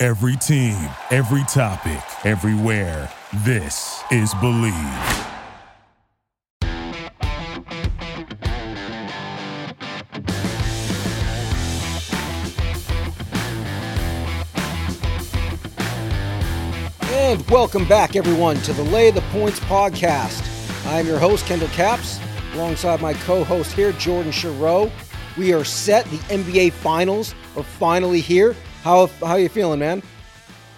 Every team, every topic, everywhere. This is Believe. And welcome back, everyone, to the Lay the Points podcast. I'm your host, Kendall Capps, alongside my co host here, Jordan Sharow. We are set. The NBA Finals are finally here. How, how are you feeling, man?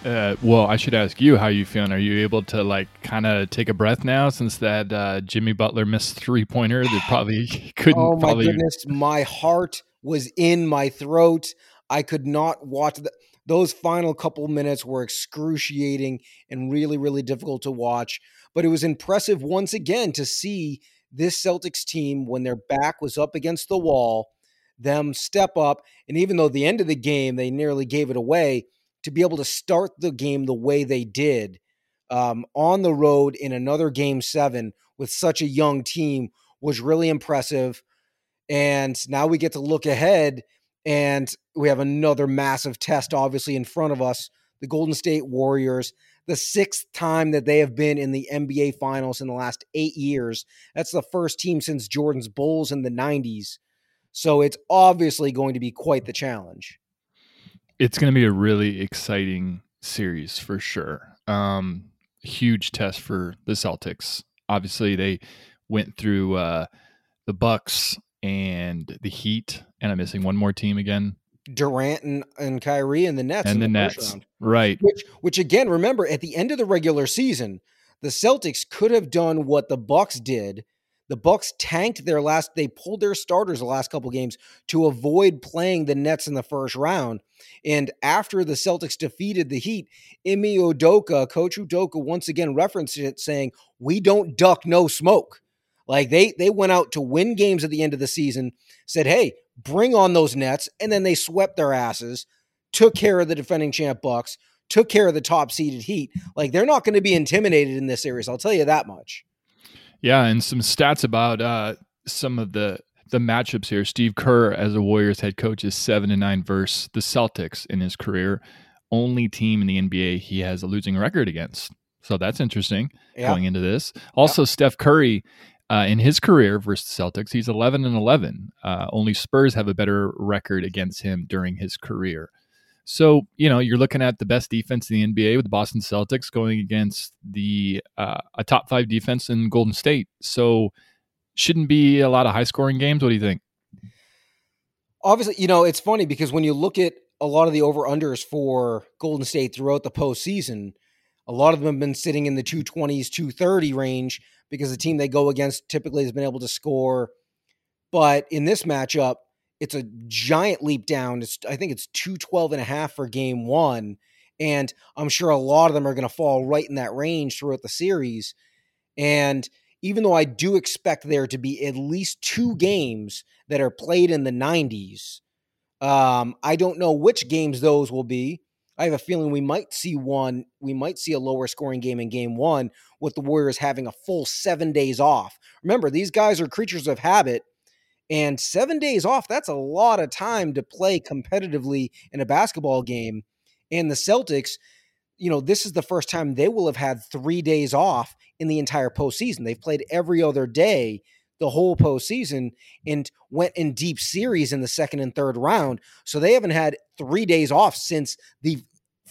Uh, well, I should ask you how you feeling. Are you able to like kind of take a breath now since that uh, Jimmy Butler missed three pointer that probably couldn't? Oh my probably... goodness, my heart was in my throat. I could not watch the, those final couple minutes were excruciating and really, really difficult to watch. But it was impressive once again to see this Celtics team when their back was up against the wall, them step up. And even though the end of the game, they nearly gave it away, to be able to start the game the way they did um, on the road in another game seven with such a young team was really impressive. And now we get to look ahead and we have another massive test, obviously, in front of us. The Golden State Warriors, the sixth time that they have been in the NBA Finals in the last eight years. That's the first team since Jordan's Bulls in the 90s. So it's obviously going to be quite the challenge. It's going to be a really exciting series for sure. Um, huge test for the Celtics. Obviously, they went through uh, the Bucks and the Heat, and I'm missing one more team again. Durant and, and Kyrie and the Nets and the, the Nets, right? Which, which again, remember at the end of the regular season, the Celtics could have done what the Bucks did. The Bucks tanked their last; they pulled their starters the last couple games to avoid playing the Nets in the first round. And after the Celtics defeated the Heat, Ime Udoka, Coach Udoka, once again referenced it, saying, "We don't duck no smoke." Like they they went out to win games at the end of the season, said, "Hey, bring on those Nets," and then they swept their asses, took care of the defending champ Bucks, took care of the top seeded Heat. Like they're not going to be intimidated in this series. I'll tell you that much. Yeah, and some stats about uh, some of the the matchups here. Steve Kerr, as a Warriors head coach, is seven and nine versus the Celtics in his career. Only team in the NBA he has a losing record against. So that's interesting yeah. going into this. Also, yeah. Steph Curry uh, in his career versus the Celtics, he's 11 and 11. Uh, only Spurs have a better record against him during his career. So, you know, you're looking at the best defense in the NBA with the Boston Celtics going against the uh, a top five defense in Golden State. So, shouldn't be a lot of high scoring games. What do you think? Obviously, you know, it's funny because when you look at a lot of the over unders for Golden State throughout the postseason, a lot of them have been sitting in the 220s, 230 range because the team they go against typically has been able to score. But in this matchup, it's a giant leap down. It's, I think it's 212 and a half for game one. And I'm sure a lot of them are going to fall right in that range throughout the series. And even though I do expect there to be at least two games that are played in the 90s, um, I don't know which games those will be. I have a feeling we might see one, we might see a lower scoring game in game one with the Warriors having a full seven days off. Remember, these guys are creatures of habit, and seven days off, that's a lot of time to play competitively in a basketball game. And the Celtics, you know, this is the first time they will have had three days off in the entire postseason. They've played every other day the whole postseason and went in deep series in the second and third round. So they haven't had three days off since the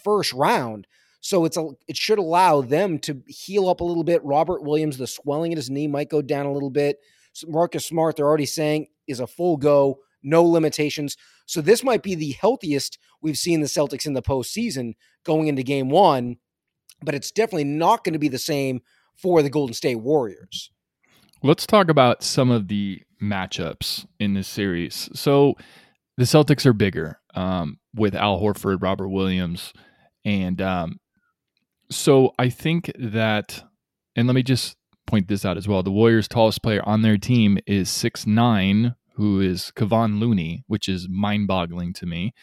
first round. So it's a it should allow them to heal up a little bit. Robert Williams, the swelling in his knee might go down a little bit. Marcus Smart, they're already saying is a full go, no limitations. So this might be the healthiest we've seen the Celtics in the postseason going into game one, but it's definitely not going to be the same for the Golden State Warriors. Let's talk about some of the matchups in this series. So the Celtics are bigger um, with Al Horford, Robert Williams, And um, so I think that, and let me just point this out as well. The Warriors' tallest player on their team is six nine, who is Kevon Looney, which is mind boggling to me,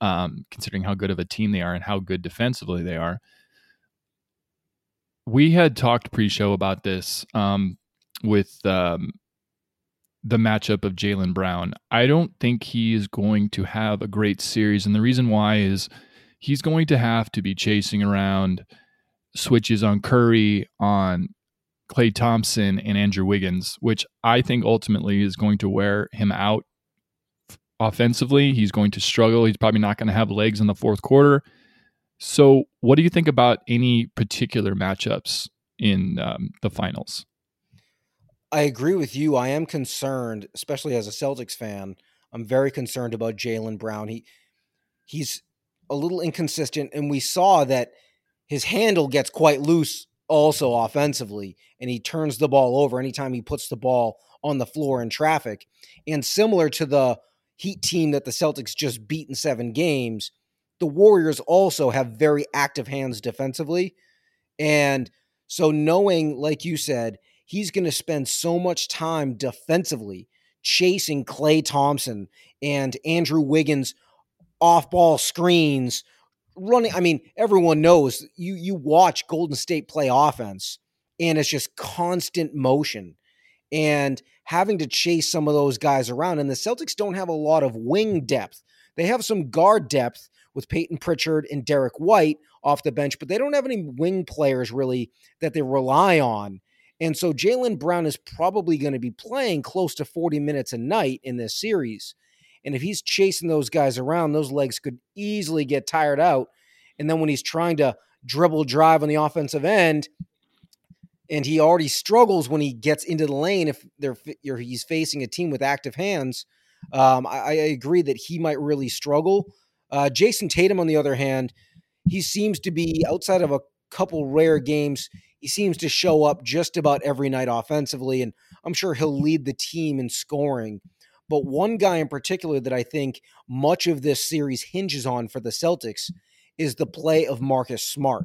um, considering how good of a team they are and how good defensively they are. We had talked pre show about this um, with um, the matchup of Jaylen Brown. I don't think he is going to have a great series. And the reason why is he's going to have to be chasing around switches on Curry, on Klay Thompson, and Andrew Wiggins, which I think ultimately is going to wear him out offensively. He's going to struggle. He's probably not going to have legs in the fourth quarter. So, what do you think about any particular matchups in um, the finals? I agree with you. I am concerned, especially as a Celtics fan. I'm very concerned about Jaylen Brown. He he's a little inconsistent, and we saw that his handle gets quite loose also offensively, and he turns the ball over anytime he puts the ball on the floor in traffic. And similar to the Heat team that the Celtics just beat in seven games, the Warriors also have very active hands defensively. And so, knowing, like you said, he's going to spend so much time defensively chasing Klay Thompson and Andrew Wiggins off ball screens running I mean everyone knows you you watch Golden State play offense and it's just constant motion and having to chase some of those guys around and the Celtics don't have a lot of wing depth. They have some guard depth with Payton Pritchard and Derrick White off the bench, but they don't have any wing players really that they rely on. And so Jaylen Brown is probably going to be playing close to 40 minutes a night in this series. And if he's chasing those guys around, those legs could easily get tired out. And then when he's trying to dribble drive on the offensive end, and he already struggles when he gets into the lane if they're he's facing a team with active hands. Um, I, I, agree that he might really struggle. Uh, Jayson Tatum, on the other hand, he seems to be outside of a couple rare games. He seems to show up just about every night offensively, and I'm sure he'll lead the team in scoring. But one guy in particular that I think much of this series hinges on for the Celtics is the play of Marcus Smart.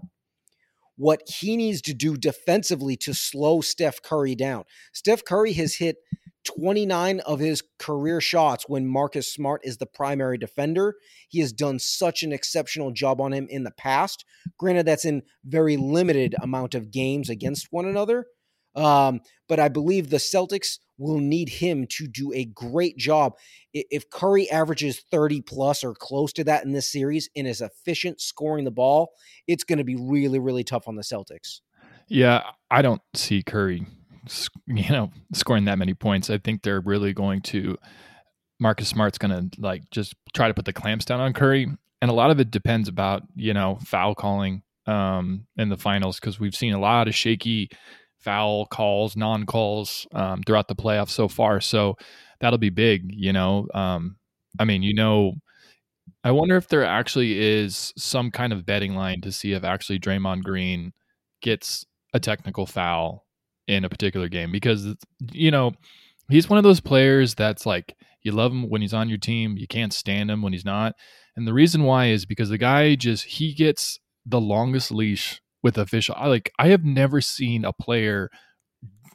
What he needs to do defensively to slow Steph Curry down. Steph Curry has hit 29 of his career shots when Marcus Smart is the primary defender. He has done such an exceptional job on him in the past. Granted, that's in very limited amount of games against one another. Um, but I believe the Celtics will need him to do a great job. If Curry averages 30 plus or close to that in this series and is efficient scoring the ball, it's going to be really, really tough on the Celtics. Yeah, I don't see Curry, you know, scoring that many points. I think they're really going to. Marcus Smart's going to like just try to put the clamps down on Curry, and a lot of it depends about you know foul calling um in the finals because we've seen a lot of shaky foul calls, non calls um, throughout the playoffs so far. So that'll be big, you know. Um, I mean, you know, I wonder if there actually is some kind of betting line to see if actually Draymond Green gets a technical foul in a particular game because, you know, he's one of those players that's like, you love him when he's on your team, you can't stand him when he's not. And the reason why is because the guy just, he gets the longest leash with official. I like I have never seen a player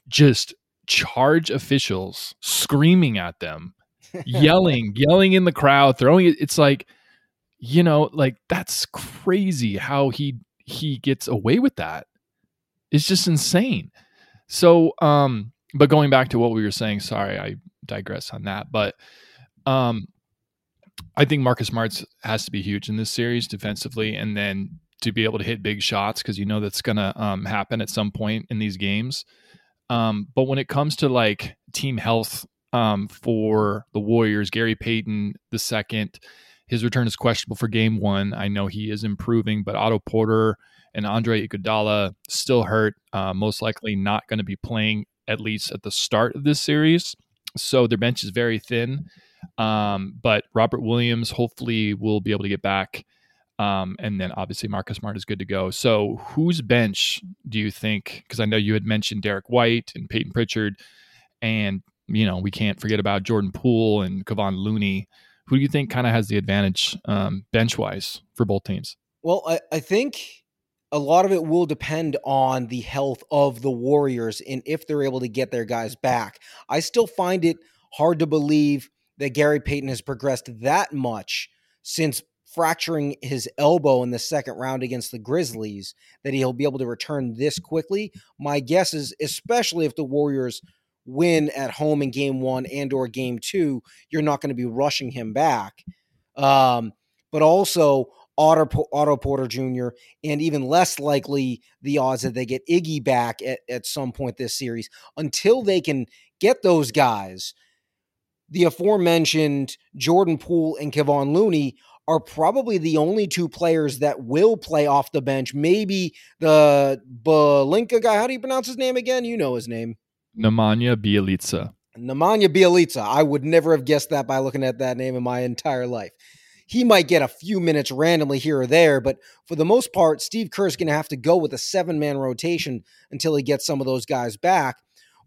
just charge officials, screaming at them, yelling, yelling in the crowd, throwing it. It's like, you know, like that's crazy how he he gets away with that. It's just insane. So, um, but going back to what we were saying, sorry, I digress on that, but um, I think Marcus Smart's has to be huge in this series defensively, and then to be able to hit big shots because you know that's going to um, happen at some point in these games. Um, but when it comes to like team health um, for the Warriors, Gary Payton the second, his return is questionable for Game One. I know he is improving, but Otto Porter and Andre Iguodala still hurt. Uh, most likely not going to be playing at least at the start of this series. So their bench is very thin. Um, but Robert Williams hopefully will be able to get back um, and then obviously Marcus Smart is good to go. So whose bench do you think? Because I know you had mentioned Derrick White and Payton Pritchard, and you know we can't forget about Jordan Poole and Kevon Looney. Who do you think kind of has the advantage um, bench wise for both teams? Well, I, I think a lot of it will depend on the health of the Warriors and if they're able to get their guys back. I still find it hard to believe that Gary Payton has progressed that much since fracturing his elbow in the second round against the Grizzlies that he'll be able to return this quickly. My guess is especially if the Warriors win at home in game 1 and or game 2, you're not going to be rushing him back. Um, but also Otto, Otto Porter Jr., and even less likely the odds that they get Iggy back at, at some point this series. Until they can get those guys, the aforementioned Jordan Poole and Kevon Looney are probably the only two players that will play off the bench. Maybe the Balinka guy. How do you pronounce his name again? You know his name. Nemanja Bjelica. Nemanja Bjelica. I would never have guessed that by looking at that name in my entire life. He might get a few minutes randomly here or there, but for the most part, Steve Kerr is going to have to go with a seven man rotation until he gets some of those guys back.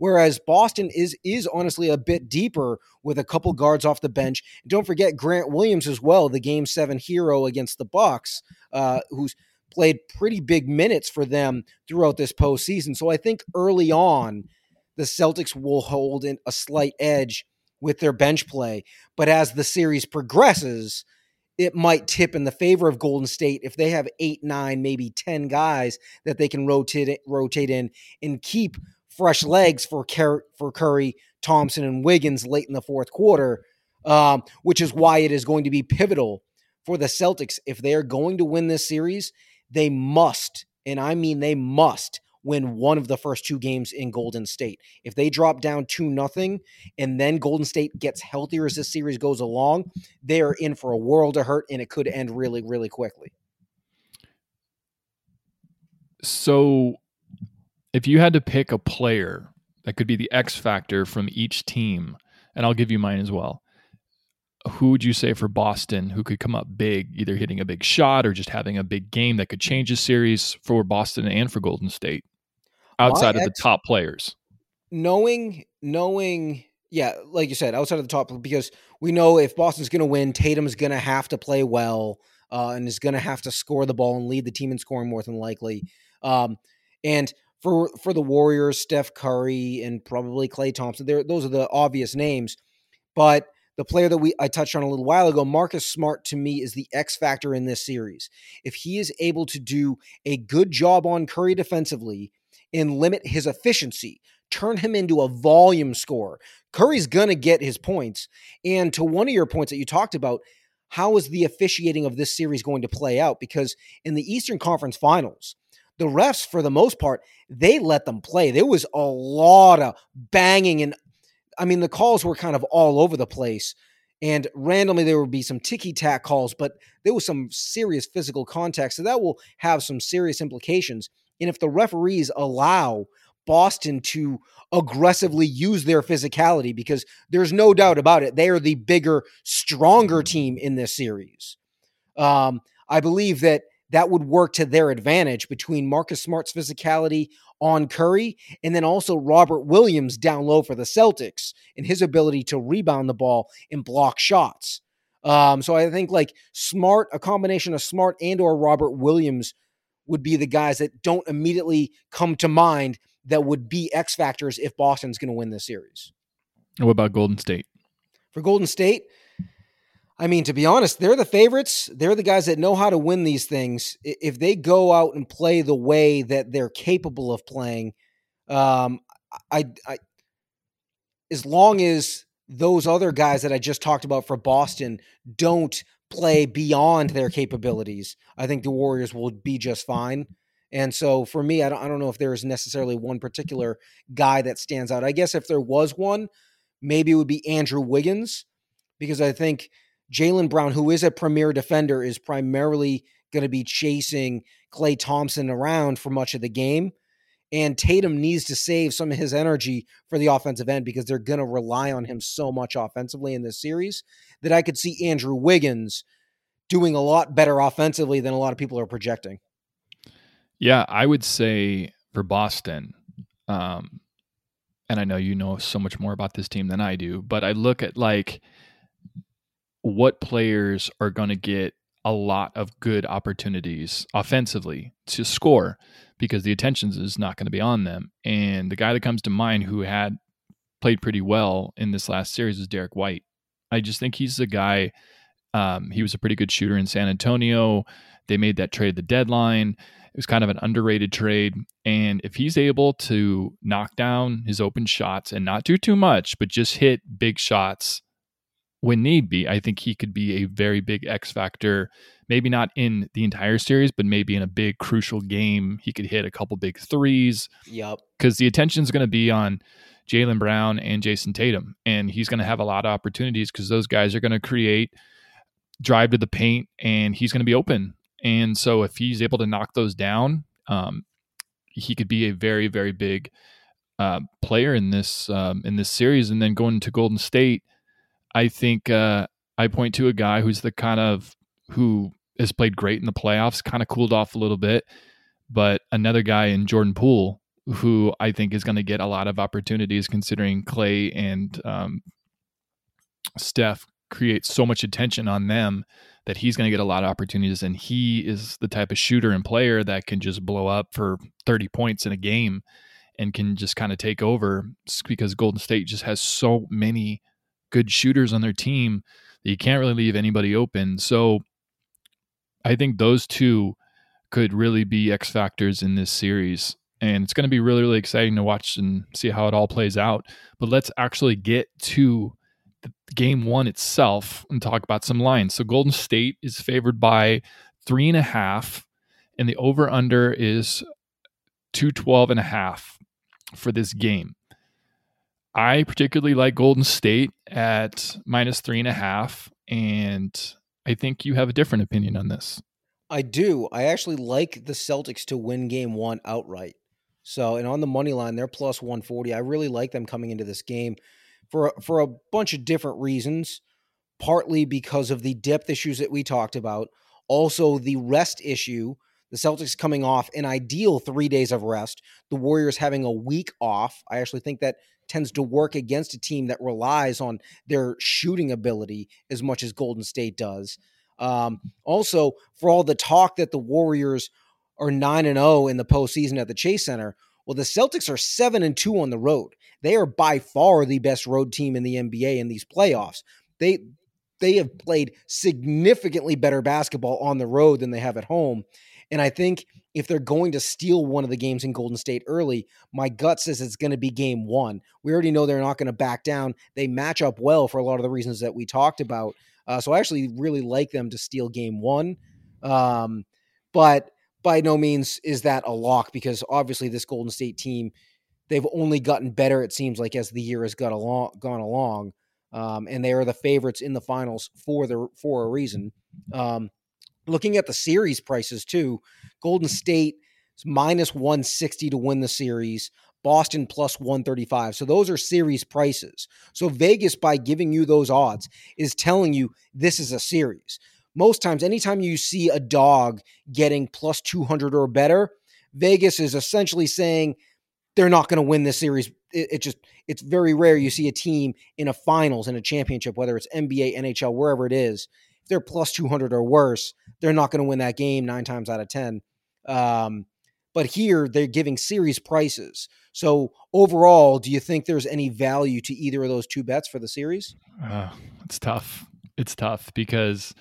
Whereas Boston is is honestly a bit deeper with a couple guards off the bench. don't forget Grant Williams as well, the Game Seven hero against the Bucks, uh, who's played pretty big minutes for them throughout this postseason. So I think early on, the Celtics will hold a slight edge with their bench play. But as the series progresses, it might tip in the favor of Golden State if they have eight, nine, maybe ten guys that they can rotate rotate in and keep fresh legs for for Curry, Thompson, and Wiggins late in the fourth quarter, um, which is why it is going to be pivotal for the Celtics. If they are going to win this series, they must, and I mean they must, win one of the first two games in Golden State. If they drop down 2 nothing and then Golden State gets healthier as this series goes along, they are in for a world of hurt and it could end really really quickly. So if you had to pick a player that could be the X factor from each team, and I'll give you mine as well. Who would you say for Boston who could come up big, either hitting a big shot or just having a big game that could change a series for Boston and for Golden State outside My of X, the top players? Knowing, knowing, yeah, like you said, outside of the top, because we know if Boston's going to win, Tatum's going to have to play well uh, and is going to have to score the ball and lead the team in scoring more than likely. Um, and for for the Warriors, Steph Curry and probably Klay Thompson. Those are the obvious names. But the player that we I touched on a little while ago, Marcus Smart, to me is the X factor in this series. If he is able to do a good job on Curry defensively and limit his efficiency, turn him into a volume scorer, Curry's gonna get his points. And to one of your points that you talked about, how is the officiating of this series going to play out? Because in the Eastern Conference Finals, the refs, for the most part, they let them play. There was a lot of banging, and I mean, the calls were kind of all over the place. And randomly, there would be some ticky tack calls, but there was some serious physical contact. So that will have some serious implications. And if the referees allow Boston to aggressively use their physicality, because there's no doubt about it, they are the bigger, stronger team in this series. Um, I believe that that would work to their advantage between Marcus Smart's physicality on Curry and then also Robert Williams down low for the Celtics and his ability to rebound the ball and block shots. Um, so I think like Smart, a combination of Smart and or Robert Williams would be the guys that don't immediately come to mind that would be X factors if Boston's going to win this series. What about Golden State? For Golden State, I mean, to be honest, they're the favorites. They're the guys that know how to win these things. If they go out and play the way that they're capable of playing, um, I, I, as long as those other guys that I just talked about for Boston don't play beyond their capabilities, I think the Warriors will be just fine. And so for me, I don't, I don't know if there is necessarily one particular guy that stands out. I guess if there was one, maybe it would be Andrew Wiggins, because I think Jaylen Brown, who is a premier defender, is primarily going to be chasing Klay Thompson around for much of the game. And Tatum needs to save some of his energy for the offensive end because they're going to rely on him so much offensively in this series that I could see Andrew Wiggins doing a lot better offensively than a lot of people are projecting. Yeah, I would say for Boston, um, and I know you know so much more about this team than I do, but I look at like what players are going to get a lot of good opportunities offensively to score because the attention is not going to be on them. And the guy that comes to mind who had played pretty well in this last series is Derrick White. I just think he's a guy. Um, he was a pretty good shooter in San Antonio. They made that trade the deadline. It was kind of an underrated trade. And if he's able to knock down his open shots and not do too much, but just hit big shots when need be, I think he could be a very big X factor. Maybe not in the entire series, but maybe in a big crucial game, he could hit a couple big threes. Yep. Because the attention is going to be on Jaylen Brown and Jayson Tatum, and he's going to have a lot of opportunities because those guys are going to create drive to the paint, and he's going to be open. And so, if he's able to knock those down, um, he could be a very, very big uh, player in this um, in this series. And then going to Golden State I think uh, I point to a guy who's the kind of who has played great in the playoffs, kind of cooled off a little bit, but another guy in Jordan Poole who I think is going to get a lot of opportunities considering Klay and um, Steph create so much attention on them that he's going to get a lot of opportunities. And he is the type of shooter and player that can just blow up for 30 points in a game and can just kind of take over because Golden State just has so many good shooters on their team that you can't really leave anybody open. So I think those two could really be X factors in this series. And it's going to be really, really exciting to watch and see how it all plays out. But let's actually get to game one itself and talk about some lines. So Golden State is favored by three and a half, and the over under is 212 and a half for this game. I particularly like Golden State at minus three and a half, and I think you have a different opinion on this. I do. I actually like the Celtics to win game one outright. So, and on the money line, they're plus 140. I really like them coming into this game for for a bunch of different reasons. Partly because of the depth issues that we talked about, also the rest issue. The Celtics coming off an ideal three days of rest. The Warriors having a week off. I actually think that tends to work against a team that relies on their shooting ability as much as Golden State does. Um, also, for all the talk that the Warriors are 9 and 0 in the postseason at the Chase Center, well, the Celtics are 7 and 2 on the road. They are by far the best road team in the NBA in these playoffs. They they have played significantly better basketball on the road than they have at home. And I think if they're going to steal one of the games in Golden State early, my gut says it's going to be game one. We already know they're not going to back down. They match up well for a lot of the reasons that we talked about. Uh, so I actually really like them to steal game one. Um, but by no means is that a lock because obviously this Golden State team, they've only gotten better, it seems like, as the year has got along, gone along. Um, and they are the favorites in the finals for the for a reason. Um, looking at the series prices too, Golden State minus 160 to win the series. Boston plus 135. So those are series prices. So Vegas, by giving you those odds, is telling you this is a series. Most times, anytime you see a dog getting plus 200 or better, Vegas is essentially saying they're not going to win this series. It, it, just, it's very rare you see a team in a finals, in a championship, whether it's NBA, NHL, wherever it is. If they're plus 200 or worse, they're not going to win that game nine times out of 10. Um, but here they're giving series prices. So overall, do you think there's any value to either of those two bets for the series? Uh, it's tough. It's tough because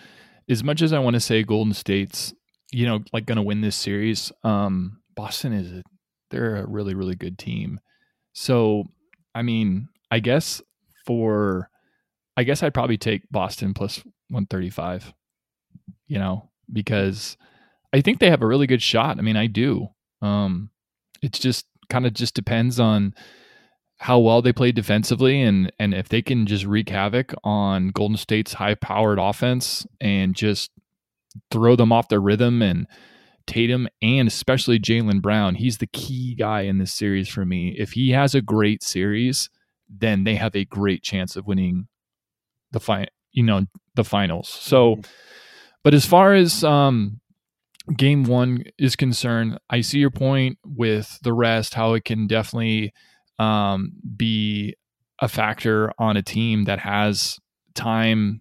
as much as I want to say Golden State's, you know, like going to win this series, um, Boston is a, they're a really really good team. So, I mean, I guess for I guess I'd probably take Boston plus 135. You know, because I think they have a really good shot. I mean, I do. Um, it's just kind of just depends on how well they play defensively and and if they can just wreak havoc on Golden State's high powered offense and just throw them off their rhythm and Tatum and especially Jaylen Brown, he's the key guy in this series for me. If he has a great series, then they have a great chance of winning the fi- you know, the finals. So mm-hmm. but as far as um game one is concerned, I see your point with the rest, how it can definitely um, be a factor on a team that has time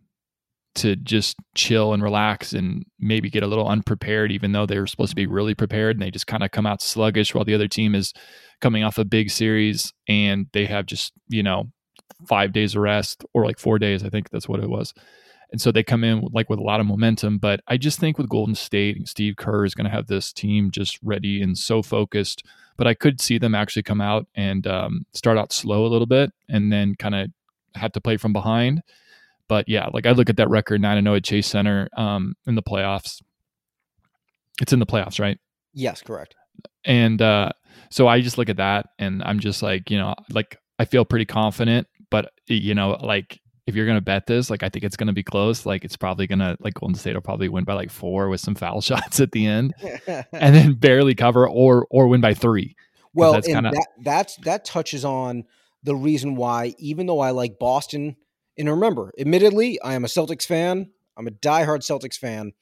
to just chill and relax and maybe get a little unprepared, even though they were supposed to be really prepared and they just kind of come out sluggish while the other team is coming off a big series and they have just, you know, five days of rest or like four days. I think that's what it was. And so they come in like with a lot of momentum. But I just think with Golden State, Steve Kerr is going to have this team just ready and so focused. But I could see them actually come out and um, start out slow a little bit and then kind of have to play from behind. But yeah, like I look at that record nine and zero oh at Chase Center um, in the playoffs. It's in the playoffs, right? Yes, correct. And uh, so I just look at that and I'm just like, you know, like I feel pretty confident. But you know, like if you're gonna bet this, like I think it's gonna be close. Like it's probably gonna like Golden State will probably win by like four with some foul shots at the end, and then barely cover or or win by three. Well, that's kinda... that that's that touches on the reason why, even though I like Boston, and remember, admittedly, I am a Celtics fan. I'm a diehard Celtics fan.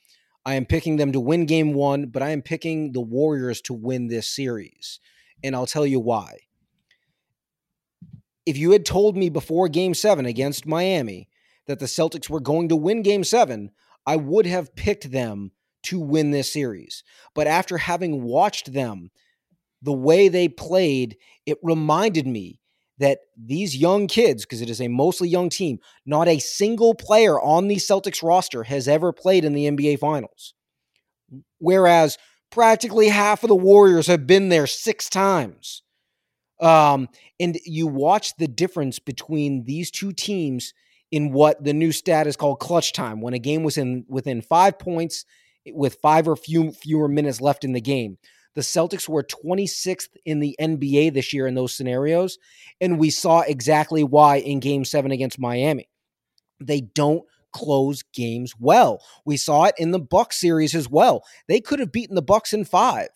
I am picking them to win game one, but I am picking the Warriors to win this series. And I'll tell you why if you had told me before game seven against Miami that the Celtics were going to win game seven, I would have picked them to win this series. But after having watched them, the way they played, it reminded me that these young kids, because it is a mostly young team, not a single player on the Celtics roster has ever played in the NBA Finals. Whereas practically half of the Warriors have been there six times. Um, and you watch the difference between these two teams in what the new stat is called clutch time. When a game was in within five points with five or few fewer minutes left in the game. The Celtics were 26th in the NBA this year in those scenarios, and we saw exactly why in Game Seven against Miami. They don't close games well. We saw it in the Bucks series as well. They could have beaten the Bucks in five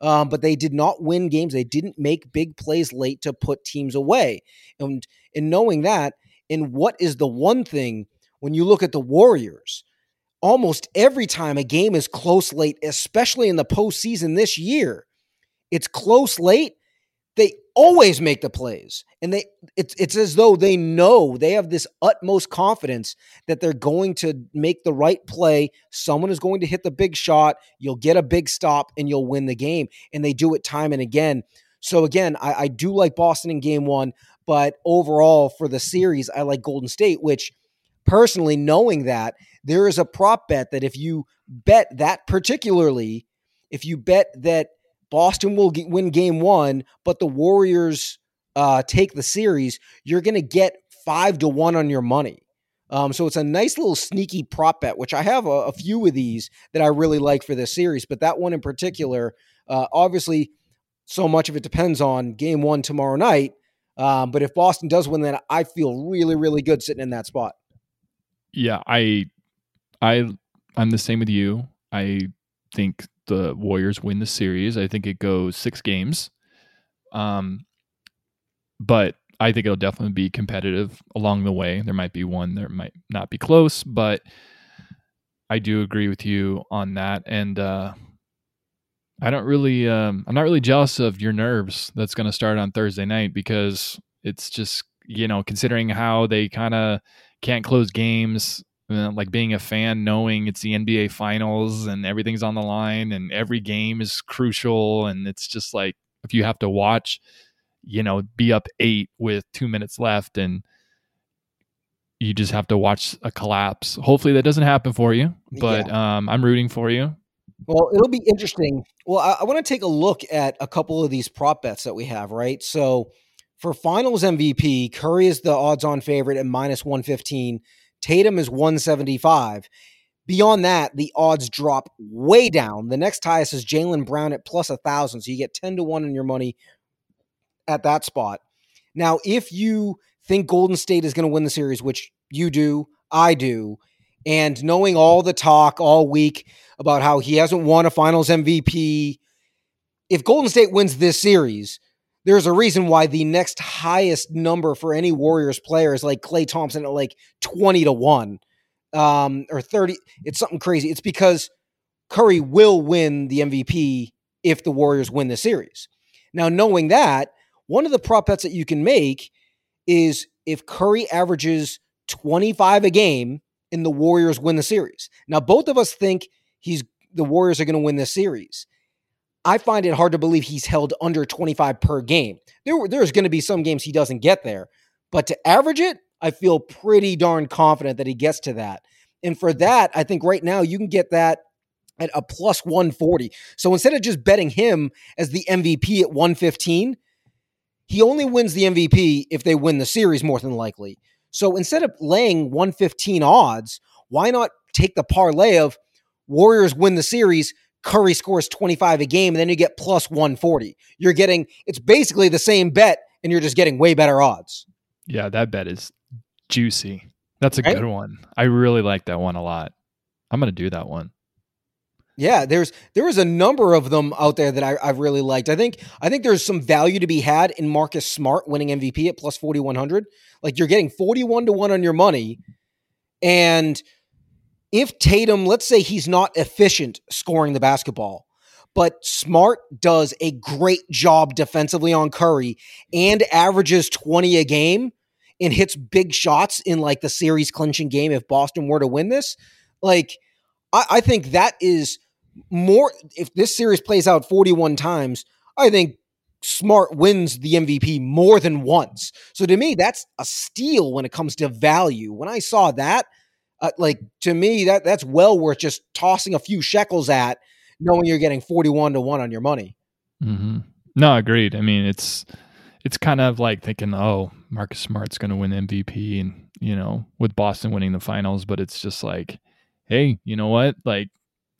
um, but they did not win games. They didn't make big plays late to put teams away. And in knowing that, and what is the one thing when you look at the Warriors, almost every time a game is close late, especially in the postseason this year, it's close late. They always make the plays and they it's it's as though they know they have this utmost confidence that they're going to make the right play. Someone is going to hit the big shot you'll get a big stop and you'll win the game and they do it time and again. So again I, I do like boston in game one but overall for the series i like golden state which personally knowing that there is a prop bet that if you bet that particularly if you bet that Boston will get, win game one, but the Warriors uh, take the series, you're going to get five to one on your money. Um, so it's a nice little sneaky prop bet, which I have a, a, few of these that I really like for this series. But that one in particular, uh, obviously, so much of it depends on game one tomorrow night. Um, but if Boston does win that, I feel really, really good sitting in that spot. Yeah, I, I, I'm the same with you. I think the Warriors win the series. I think it goes six games. Um, but I think it'll definitely be competitive along the way. There might be one that might not be close, but I do agree with you on that. And uh, I don't really, um, I'm not really jealous of your nerves that's going to start on Thursday night because it's just, you know, considering how they kind of can't close games uh, like being a fan knowing it's the NBA finals and everything's on the line and every game is crucial and it's just like if you have to watch you know be up 8 with 2 minutes left and you just have to watch a collapse. Hopefully that doesn't happen for you but yeah. um, I'm rooting for you. Well it'll be interesting. Well I, I want to take a look at a couple of these prop bets that we have right? So for finals MVP Curry is the odds on favorite at minus 115 Tatum is 175. Beyond that, the odds drop way down. The next highest is Jaylen Brown at plus a thousand. So you get 10 to 1 in your money at that spot. Now, if you think Golden State is going to win the series, which you do, I do, and knowing all the talk all week about how he hasn't won a finals MVP, if Golden State wins this series, there's a reason why the next highest number for any Warriors player is like Klay Thompson at like 20 to 1 um, or 30. It's something crazy. It's because Curry will win the MVP if the Warriors win the series. Now, knowing that, one of the prop bets that you can make is if Curry averages 25 a game and the Warriors win the series. Now, both of us think he's the Warriors are going to win this series. I find it hard to believe he's held under 25 per game. There, there's going to be some games he doesn't get there, but to average it, I feel pretty darn confident that he gets to that. And for that, I think right now you can get that at a plus 140. So instead of just betting him as the MVP at 115, he only wins the MVP if they win the series more than likely. So instead of laying 115 odds, why not take the parlay of Warriors win the series, Curry scores 25 a game, and then you get plus 140. You're getting, it's basically the same bet, and you're just getting way better odds. Yeah, that bet is juicy. That's a right? good one. I really like that one a lot. I'm going to do that one. Yeah, there's there is a number of them out there that I, I've really liked. I think I think there's some value to be had in Marcus Smart winning MVP at plus 4100. Like you're getting 41 to 1 on your money and if Tatum, let's say he's not efficient scoring the basketball, but Smart does a great job defensively on Curry and averages 20 a game and hits big shots in like the series clinching game if Boston were to win this, like I, I think that is more. If this series plays out 41 times, I think Smart wins the MVP more than once. So to me, that's a steal when it comes to value. When I saw that, uh, like to me, that that's well worth just tossing a few shekels at, knowing you're getting 41 to one on your money. Mm-hmm. No, agreed. I mean, it's it's kind of like thinking, oh, Marcus Smart's going to win MVP, and you know, with Boston winning the finals, but it's just like, hey, you know what? Like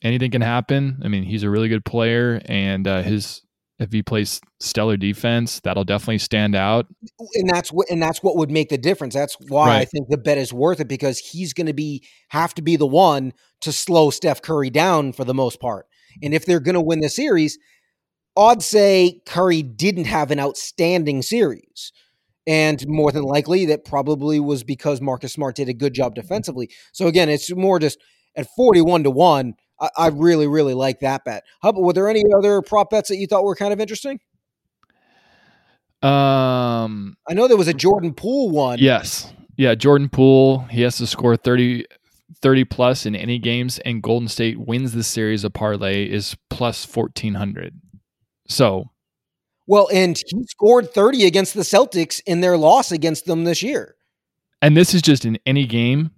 anything can happen. I mean, he's a really good player, and uh, his if he plays stellar defense, that'll definitely stand out. And that's what and that's what would make the difference. That's why right. I think the bet is worth it because he's going to be have to be the one to slow Steph Curry down for the most part. And if they're going to win the series, odds say Curry didn't have an outstanding series. And more than likely, that probably was because Marcus Smart did a good job mm-hmm. defensively. So again, it's more just at 41 to 1. I, I really, really like that bet. How were there any other prop bets that you thought were kind of interesting? Um, I know there was a Jordan Poole one. Yes. Yeah. Jordan Poole, he has to score 30, 30 plus in any games, and Golden State wins the series. A parlay is plus 1400. So, well, and he scored 30 against the Celtics in their loss against them this year. And this is just in any game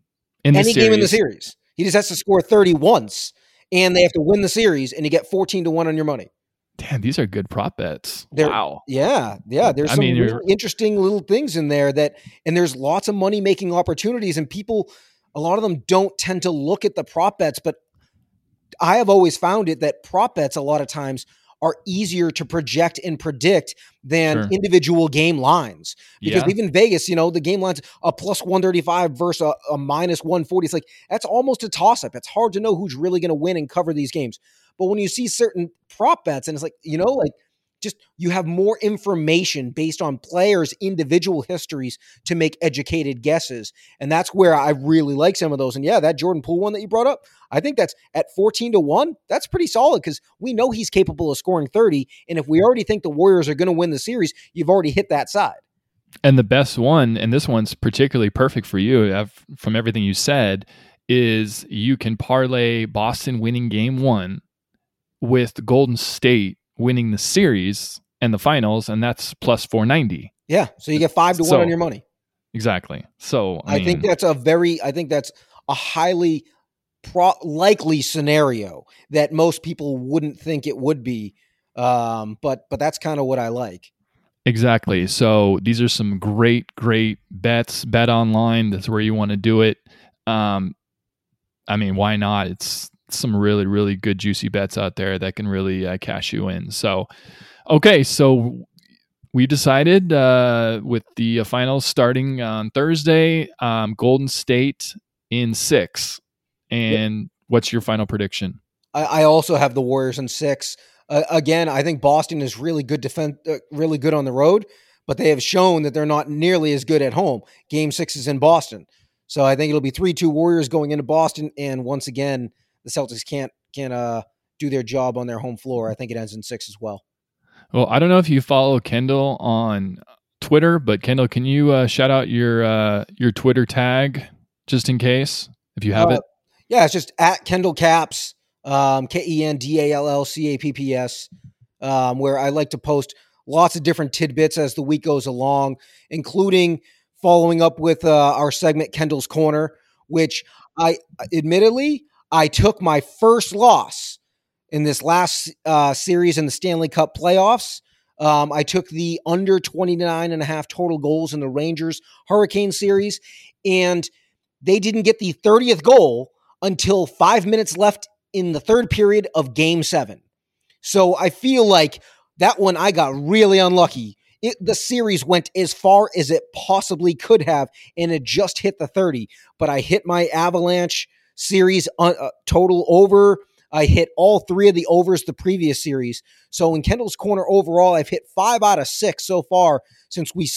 in any game in the series. He just has to score 30 once, and they have to win the series, and you get 14 to 1 on your money. Damn, these are good prop bets. They're, wow. Yeah, yeah. There's I some mean, really interesting little things in there that, and there's lots of money making opportunities, and people, a lot of them don't tend to look at the prop bets, but I have always found it that prop bets a lot of times are easier to project and predict than sure. individual game lines. Because yeah. even Vegas, you know, the game lines a plus 135 versus a, a minus 140. It's like that's almost a toss up. It's hard to know who's really going to win and cover these games. But when you see certain prop bets, and it's like, you know, like just you have more information based on players' individual histories to make educated guesses. And that's where I really like some of those. And yeah, that Jordan Poole one that you brought up, I think that's at 14 to 1. That's pretty solid because we know he's capable of scoring 30. And if we already think the Warriors are going to win the series, you've already hit that side. And the best one, and this one's particularly perfect for you uh, from everything you said, is you can parlay Boston winning game one with Golden State winning the series and the finals, and that's plus 490. Yeah. So you get five to so, one on your money. Exactly. So I, I mean, think that's a very, I think that's a highly pro- likely scenario that most people wouldn't think it would be. Um, but, but that's kind of what I like. Exactly. So these are some great, great bets. Bet online. That's where you want to do it. Um, I mean, why not? It's some really really good juicy bets out there that can really uh, cash you in. So, okay, so we decided uh, with the uh, finals starting on Thursday, um, Golden State in six. And what's your final prediction? I, I also have the Warriors in six. Uh, again, I think Boston is really good defense, uh, really good on the road, but they have shown that they're not nearly as good at home. Game six is in Boston. So I think it'll be 3 2 Warriors going into Boston. And once again, the Celtics can't can uh do their job on their home floor. I think it ends in six as well. Well, I don't know if you follow Kendall on Twitter, but Kendall, can you uh, shout out your uh, your Twitter tag just in case? if you have Uh, it. Yeah, it's just at Kendall Capps, um, K E N D A L L C A P P S, um, where I like to post lots of different tidbits as the week goes along, including following up with uh, our segment Kendall's Corner, which I admittedly I took my first loss in this last uh, series in the Stanley Cup playoffs. Um, I took the under 29 and a half total goals in the Rangers Hurricane series, and they didn't get the 30th goal until five minutes left in the third period of game seven. So I feel like that one I got really unlucky. It, the series went as far as it possibly could have, and it just hit the 30. But I hit my Avalanche series uh, total over. I hit all three of the overs the previous series. So in Kendall's Corner overall, I've hit five out of six so far since we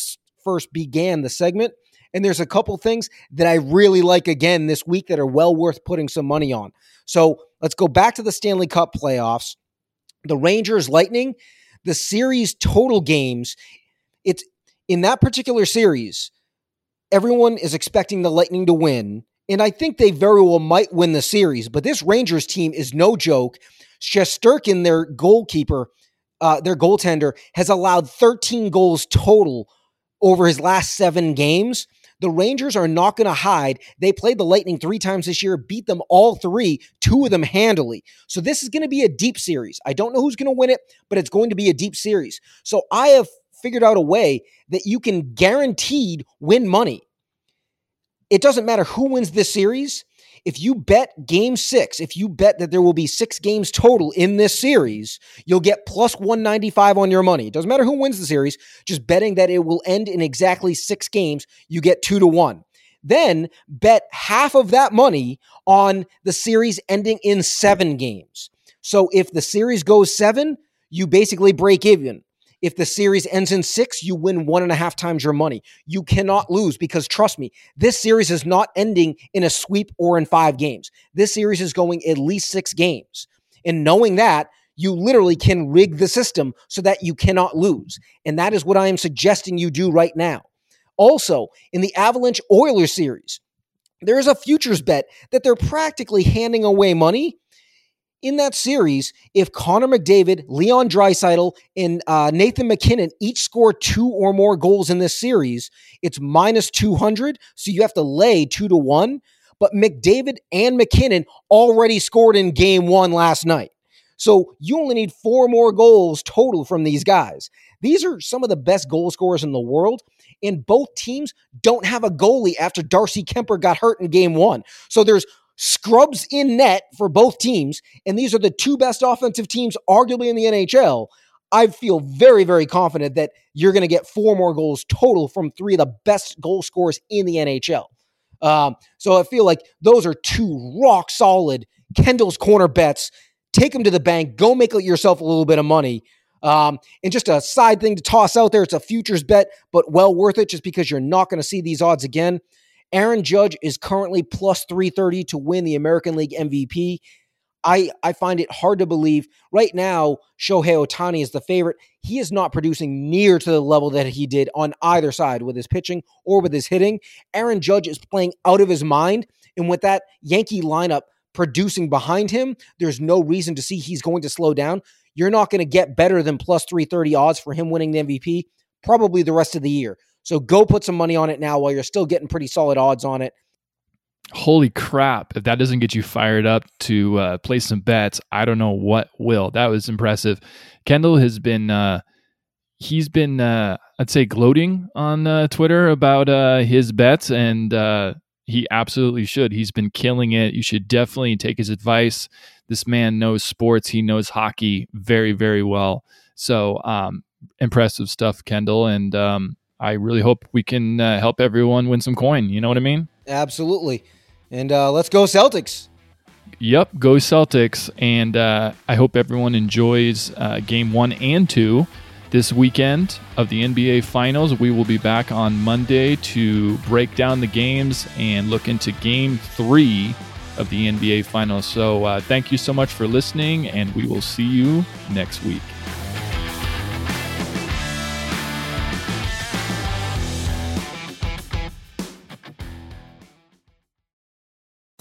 first began the segment. And there's a couple things that I really like again this week that are well worth putting some money on. So let's go back to the Stanley Cup playoffs. The Rangers Lightning, the series total games, it's in that particular series, everyone is expecting the Lightning to win. And I think they very well might win the series, but this Rangers team is no joke. Shesterkin, their goalkeeper, uh, their goaltender, has allowed 13 goals total over his last seven games. The Rangers are not going to hide. They played the Lightning three times this year, beat them all three, two of them handily. So this is going to be a deep series. I don't know who's going to win it, but it's going to be a deep series. So I have figured out a way that you can guaranteed win money. It doesn't matter who wins this series. If you bet game six, if you bet that there will be six games total in this series, you'll get plus 195 on your money. It doesn't matter who wins the series, just betting that it will end in exactly six games, you get two to one. Then bet half of that money on the series ending in seven games. So if the series goes seven, you basically break even. If the series ends in six, you win one and a half times your money. You cannot lose because trust me, this series is not ending in a sweep or in five games. This series is going at least six games. And knowing that, you literally can rig the system so that you cannot lose. And that is what I am suggesting you do right now. Also, in the Avalanche Oilers series, there is a futures bet that they're practically handing away money in that series, if Connor McDavid, Leon Draisaitl, and uh, Nathan MacKinnon each score two or more goals in this series, it's minus 200. So you have to lay two to one. But McDavid and MacKinnon already scored in game one last night. So you only need four more goals total from these guys. These are some of the best goal scorers in the world. And both teams don't have a goalie after Darcy Kuemper got hurt in game one. So there's scrubs in net for both teams, and these are the two best offensive teams, arguably in the NHL. I feel very, very confident that you're going to get four more goals total from three of the best goal scorers in the NHL. Um, so I feel like those are two rock solid Kendall's corner bets. Take them to the bank. Go make yourself a little bit of money. Um, and just a side thing to toss out there, it's a futures bet, but well worth it just because you're not going to see these odds again. Aaron Judge is currently plus 330 to win the American League MVP. I, I find it hard to believe. Right now, Shohei Ohtani is the favorite. He is not producing near to the level that he did on either side with his pitching or with his hitting. Aaron Judge is playing out of his mind. And with that Yankee lineup producing behind him, there's no reason to see he's going to slow down. You're not going to get better than plus 330 odds for him winning the MVP probably the rest of the year. So go put some money on it now while you're still getting pretty solid odds on it. Holy crap. If that doesn't get you fired up to uh, play some bets, I don't know what will. That was impressive. Kendall has been, uh, he's been, uh, I'd say, gloating on uh, Twitter about uh, his bets, and uh, he absolutely should. He's been killing it. You should definitely take his advice. This man knows sports, he knows hockey very, very well. So, um, impressive stuff, Kendall. And, um, I really hope we can uh, help everyone win some coin. You know what I mean? Absolutely. And uh, let's go Celtics. Yep, go Celtics. And uh, I hope everyone enjoys uh, game one and two this weekend of the NBA Finals. We will be back on Monday to break down the games and look into game three of the NBA Finals. So uh, thank you so much for listening, and we will see you next week.